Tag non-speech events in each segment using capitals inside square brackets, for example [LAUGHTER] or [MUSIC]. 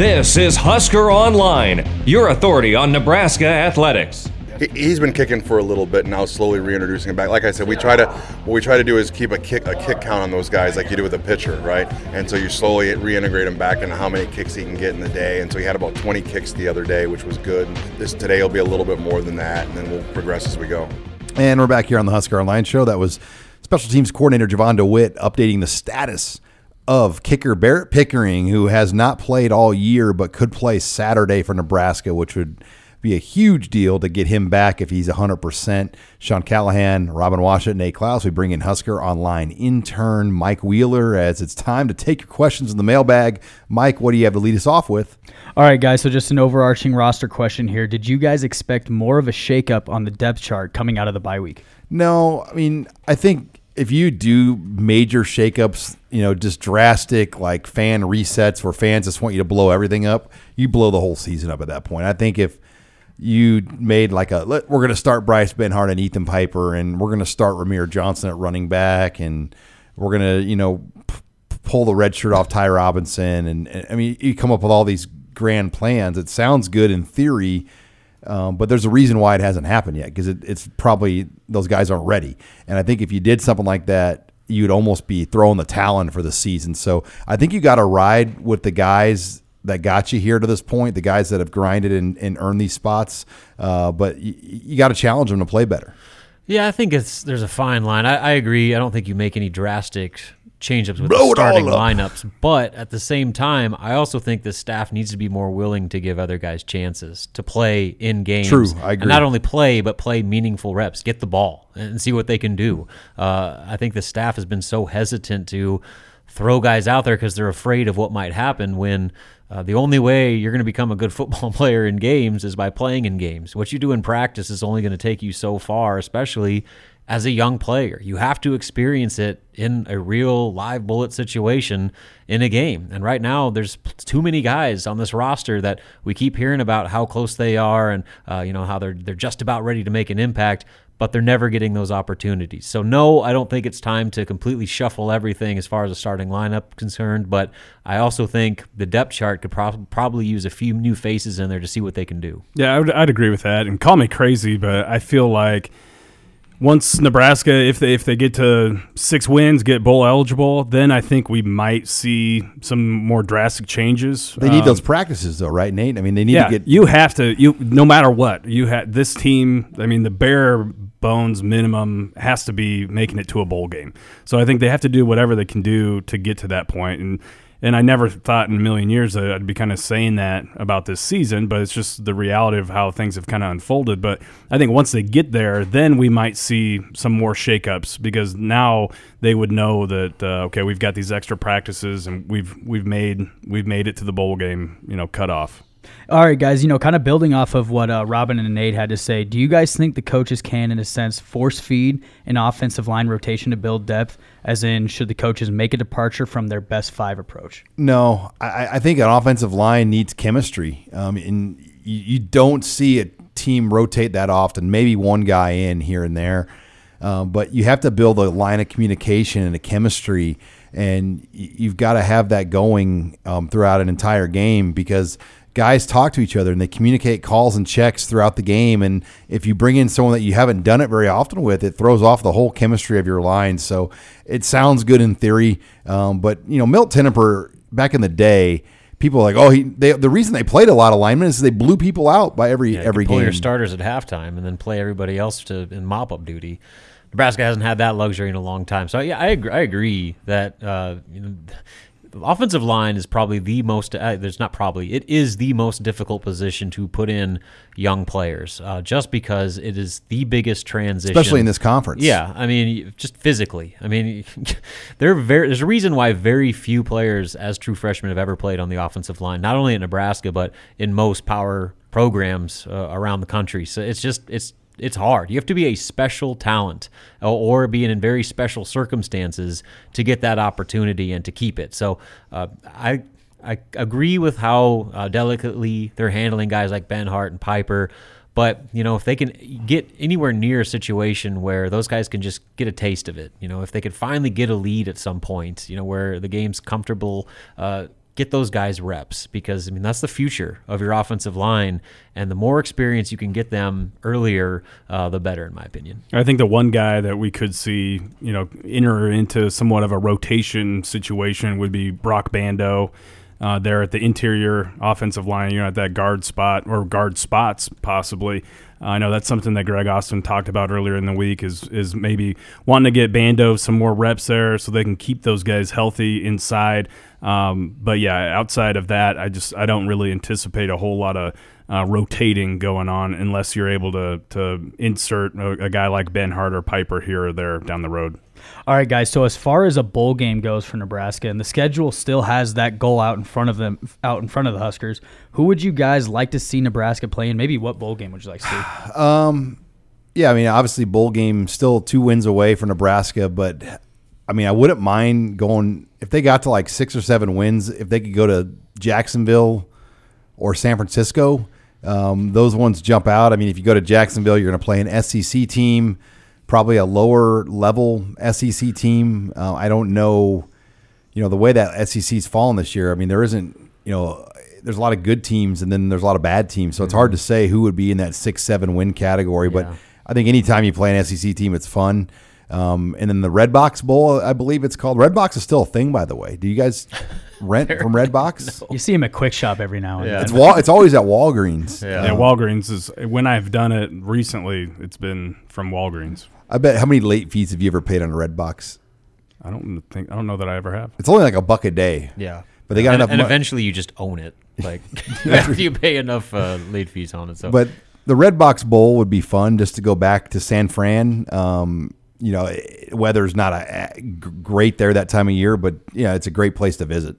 This is Husker Online, your authority on Nebraska athletics. He- He's been kicking for a little bit now, slowly reintroducing him back. Like I said, we try to what we try to do is keep a kick a kick count on those guys, like you do with a pitcher, right? And so you slowly reintegrate him back into how many kicks he can get in the day. And so he had about 20 kicks the other day, which was good. This today will be a little bit more than that, and then we'll progress as we go. And we're back here on the Husker Online show. That was special teams coordinator Jovan Dewitt updating the status of kicker Barret Pickering, who has not played all year but could play Saturday for Nebraska, which would be a huge deal to get him back if he's 100%. Sean Callahan, Robin Washington, Nate Clouse. We bring in Husker Online intern Mike Wheeler as it's time to take your questions in the mailbag. Mike, what do you have to lead us off with? All right, guys. So just an overarching roster question here. Did you guys expect more of a shakeup on the depth chart coming out of the bye week? No, I mean, I think if you do major shakeups, you know, just drastic like fan resets where fans just want you to blow everything up, you blow the whole season up at that point. I think if you made like a we're going to start Bryce Benhart and Ethan Piper, and we're going to start Rahmir Johnson at running back, and we're going to you know p- pull the red shirt off Ty Robinson, and, and I mean you come up with all these grand plans. It sounds good in theory. Um, but there's a reason why it hasn't happened yet because it, it's probably those guys aren't ready. And I think if you did something like that, you'd almost be throwing the talon for the season. So I think you got to ride with the guys that got you here to this point, the guys that have grinded and, and earned these spots. Uh, but you, you got to challenge them to play better. Yeah, I think it's there's a fine line. I, I agree. I don't think you make any drastic change-ups with the starting lineups, but at the same time, I also think the staff needs to be more willing to give other guys chances to play in games. True, I And agree. not only play, but play meaningful reps, get the ball, and see what they can do. Uh, I think the staff has been so hesitant to throw guys out there because they're afraid of what might happen when uh, the only way you're going to become a good [LAUGHS] football player in games is by playing in games. What you do in practice is only going to take you so far, especially as a young player. You have to experience it in a real live bullet situation in a game. And right now, there's too many guys on this roster that we keep hearing about how close they are and uh, you know how they're they're just about ready to make an impact but they're never getting those opportunities. So no, I don't think it's time to completely shuffle everything as far as the starting lineup concerned. But I also think the depth chart could prob- probably use a few new faces in there to see what they can do. Yeah, I would, I'd agree with that. And call me crazy, but I feel like once Nebraska, if they if they get to six wins, get bowl eligible, then I think we might see some more drastic changes. They need Um, those practices, though, right, Nate? I mean, they need yeah, to get. you have to. You no matter what you have. This team, I mean, the bare bones minimum has to be making it to a bowl game. So I think they have to do whatever they can do to get to that point. And and I never thought in a million years that I'd be kind of saying that about this season, but it's just the reality of how things have kind of unfolded. But I think once they get there, then we might see some more shakeups because now they would know that uh, okay, we've got these extra practices and we've we've made we've made it to the bowl game, you know, cut off. All right, guys. You know, kind of building off of what uh, Robin and Nate had to say. Do you guys think the coaches can, in a sense, force feed an offensive line rotation to build depth? As in, should the coaches make a departure from their best five approach? No, I, I think an offensive line needs chemistry. Um, and you, you don't see a team rotate that often. Maybe one guy in here and there, um, but you have to build a line of communication and a chemistry, and you've got to have that going um, throughout an entire game because guys talk to each other and they communicate calls and checks throughout the game. And if you bring in someone that you haven't done it very often with, it throws off the whole chemistry of your line. So it sounds good in theory, um, but you know, Milt Tenopir back in the day. People like, oh, he. They, the reason they played a lot of linemen is they blew people out by every Yeah, you every pull game. your starters at halftime and then play everybody else to in mop up duty. Nebraska hasn't had that luxury in a long time. So yeah, I agree, I agree that uh, you know, the offensive line is probably the most. Uh, there's not probably it is the most difficult position to put in young players, uh, just because it is the biggest transition, Especially in this conference. Yeah, I mean, just physically. I mean, [LAUGHS] there very, there's a reason why very few players as true freshmen have ever played on the offensive line, not only in Nebraska but in most power programs uh, around the country. So it's just it's it's hard. You have to be a special talent or, be in very special circumstances to get that opportunity and to keep it. So uh, I. I agree with how uh, delicately they're handling guys like Benhart and Piper, but you know if they can get anywhere near a situation where those guys can just get a taste of it, you know if they could finally get a lead at some point, you know where the game's comfortable, uh, get those guys reps because I mean that's the future of your offensive line, and the more experience you can get them earlier, uh, the better, in my opinion. I think the one guy that we could see, you know, enter into somewhat of a rotation situation would be Broc Bando. Uh, there at the interior offensive line, you know, at that guard spot or guard spots possibly. I know that's something that Greg Austin talked about earlier in the week is is maybe wanting to get Bando some more reps there so they can keep those guys healthy inside. Um, but yeah, outside of that, I just I don't really anticipate a whole lot of uh, rotating going on unless you're able to to insert a, a guy like Benhart or Piper here or there down the road. All right, guys. So as far as a bowl game goes for Nebraska, and the schedule still has that goal out in front of them, out in front of the Huskers. Who would you guys like to see Nebraska play, and maybe what bowl game would you like to see? [SIGHS] Um, yeah, I mean, obviously, bowl game still two wins away for Nebraska, but I mean, I wouldn't mind going if they got to like six or seven wins. If they could go to Jacksonville or San Francisco, um, those ones jump out. I mean, if you go to Jacksonville, you're going to play an SEC team, probably a lower level SEC team. Uh, I don't know, you know, the way that SEC's fallen this year. I mean, there isn't, you know, there's a lot of good teams and then there's a lot of bad teams. So it's hard to say who would be in that six, seven win category. But Yeah. I think anytime you play an SEC team, it's fun. Um, and then the Red Box Bowl, I believe it's called. Red Box is still a thing, by the way. Do you guys [LAUGHS] rent from Red Box? [LAUGHS] You see him at Kwik Shop every now and Yeah. then. It's Wal- It's always at Walgreens. Yeah. Yeah, Walgreens is when I've done it recently. It's been from Walgreens. I bet. How many late fees have you ever paid on a Red Box? I don't think I don't know that I ever have. It's only like a buck a day. Yeah, But they got and, enough and mo- eventually you just own it, [LAUGHS] like after you pay enough uh, late fees on it. So, But the Red Box Bowl would be fun just to go back to San Fran. Um, you know, weather's not a, a- great there that time of year, but yeah, it's a great place to visit.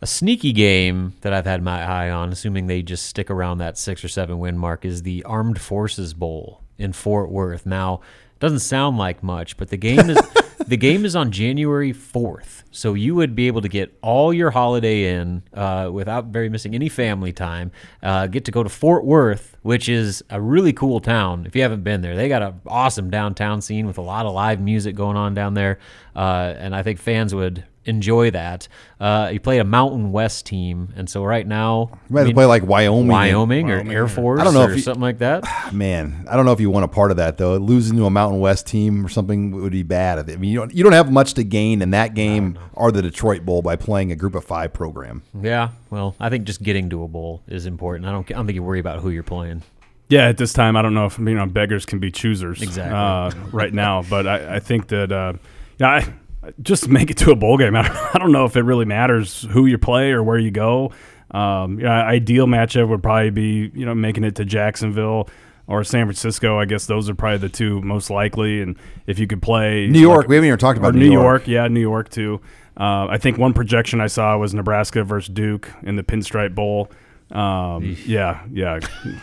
A sneaky game that I've had my eye on, assuming they just stick around that six or seven win mark, is the Armed Forces Bowl in Fort Worth. Now, it doesn't sound like much, but the game is [LAUGHS] the game is on January fourth, so you would be able to get all your holiday in uh, without very missing any family time. Uh, get to go to Fort Worth, which is a really cool town. If you haven't been there, they got an awesome downtown scene with a lot of live music going on down there, uh, and I think fans would enjoy that. Uh, he played a Mountain West team, and so right now, You might I have to mean, play like Wyoming. Wyoming, or Wyoming, Air Force, I don't know or if you- something like that. [SIGHS] Man, I don't know if you want a part of that though. Losing to a Mountain West team or something would be bad. I mean, you don't you don't have much to gain in that game or the Detroit Bowl by playing a Group of Five program. yeah, well, I think just getting to a bowl is important. I don't, I don't think you worry about who you're playing. Yeah, at this time, I don't know if you know beggars can be choosers Exactly. uh, right now, but I, I think that uh, yeah, I, just make it to a bowl game. [LAUGHS] I don't, know if it really matters who you play or where you go. Um, yeah, ideal matchup would probably be you know making it to Jacksonville or San Francisco. I guess those are probably the two most likely. And if you could play New York, we haven't even talked about New New York. York. yeah, New York too. Uh, I think one projection I saw was Nebraska versus Duke in the Pinstripe Bowl. Um, yeah, yeah,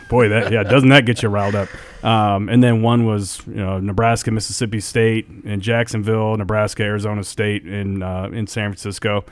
boy, that yeah, doesn't that get you riled up? Um, and then one was you know Nebraska, Mississippi State, in Jacksonville, Nebraska, Arizona State, in uh, in San Francisco.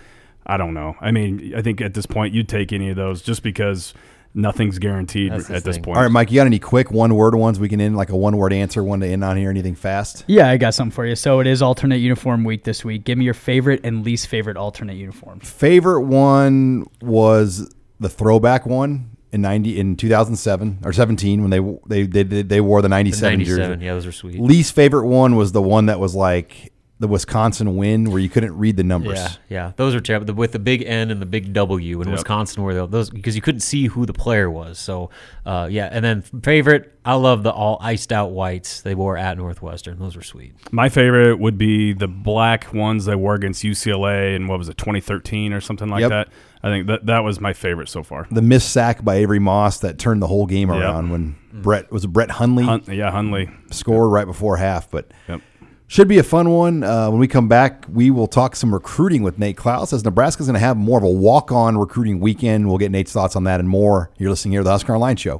I don't know. I mean, I think at this point you'd take any of those just because nothing's guaranteed That's the at this thing. point. All right, Mike, you got any quick one word ones we can end like a one word answer, one to end on here? Anything fast? Yeah, I got something for you. So it is alternate uniform week this week. Give me your favorite and least favorite alternate uniforms. Favorite one was the throwback one in ninety in two thousand seven or seventeen when they they they they, they wore the ninety The seven 97, jersey. yeah, those are sweet. Least favorite one was the one that was like the Wisconsin win where you couldn't read the numbers. Yeah, yeah, those are terrible. With the big N and the big W in Wisconsin, where those because you couldn't see who the player was. So, uh, yeah, and then favorite, I love the all iced out whites they wore at Northwestern. Those were sweet. My favorite would be the black ones they wore against UCLA in what was it, 2013 or something like Yep. that. I think that that was my favorite so far. The missed sack by Avery Moss that turned the whole game Yep. around when Brett was it Brett Hundley Hun- yeah, Hunley. scored right before half, but Yep. Should be a fun one. Uh, when we come back, we will talk some recruiting with Nate Clouse as Nebraska's going to have more of a walk on recruiting weekend. We'll get Nate's thoughts on that and more. You're listening here to the Husker Online Show.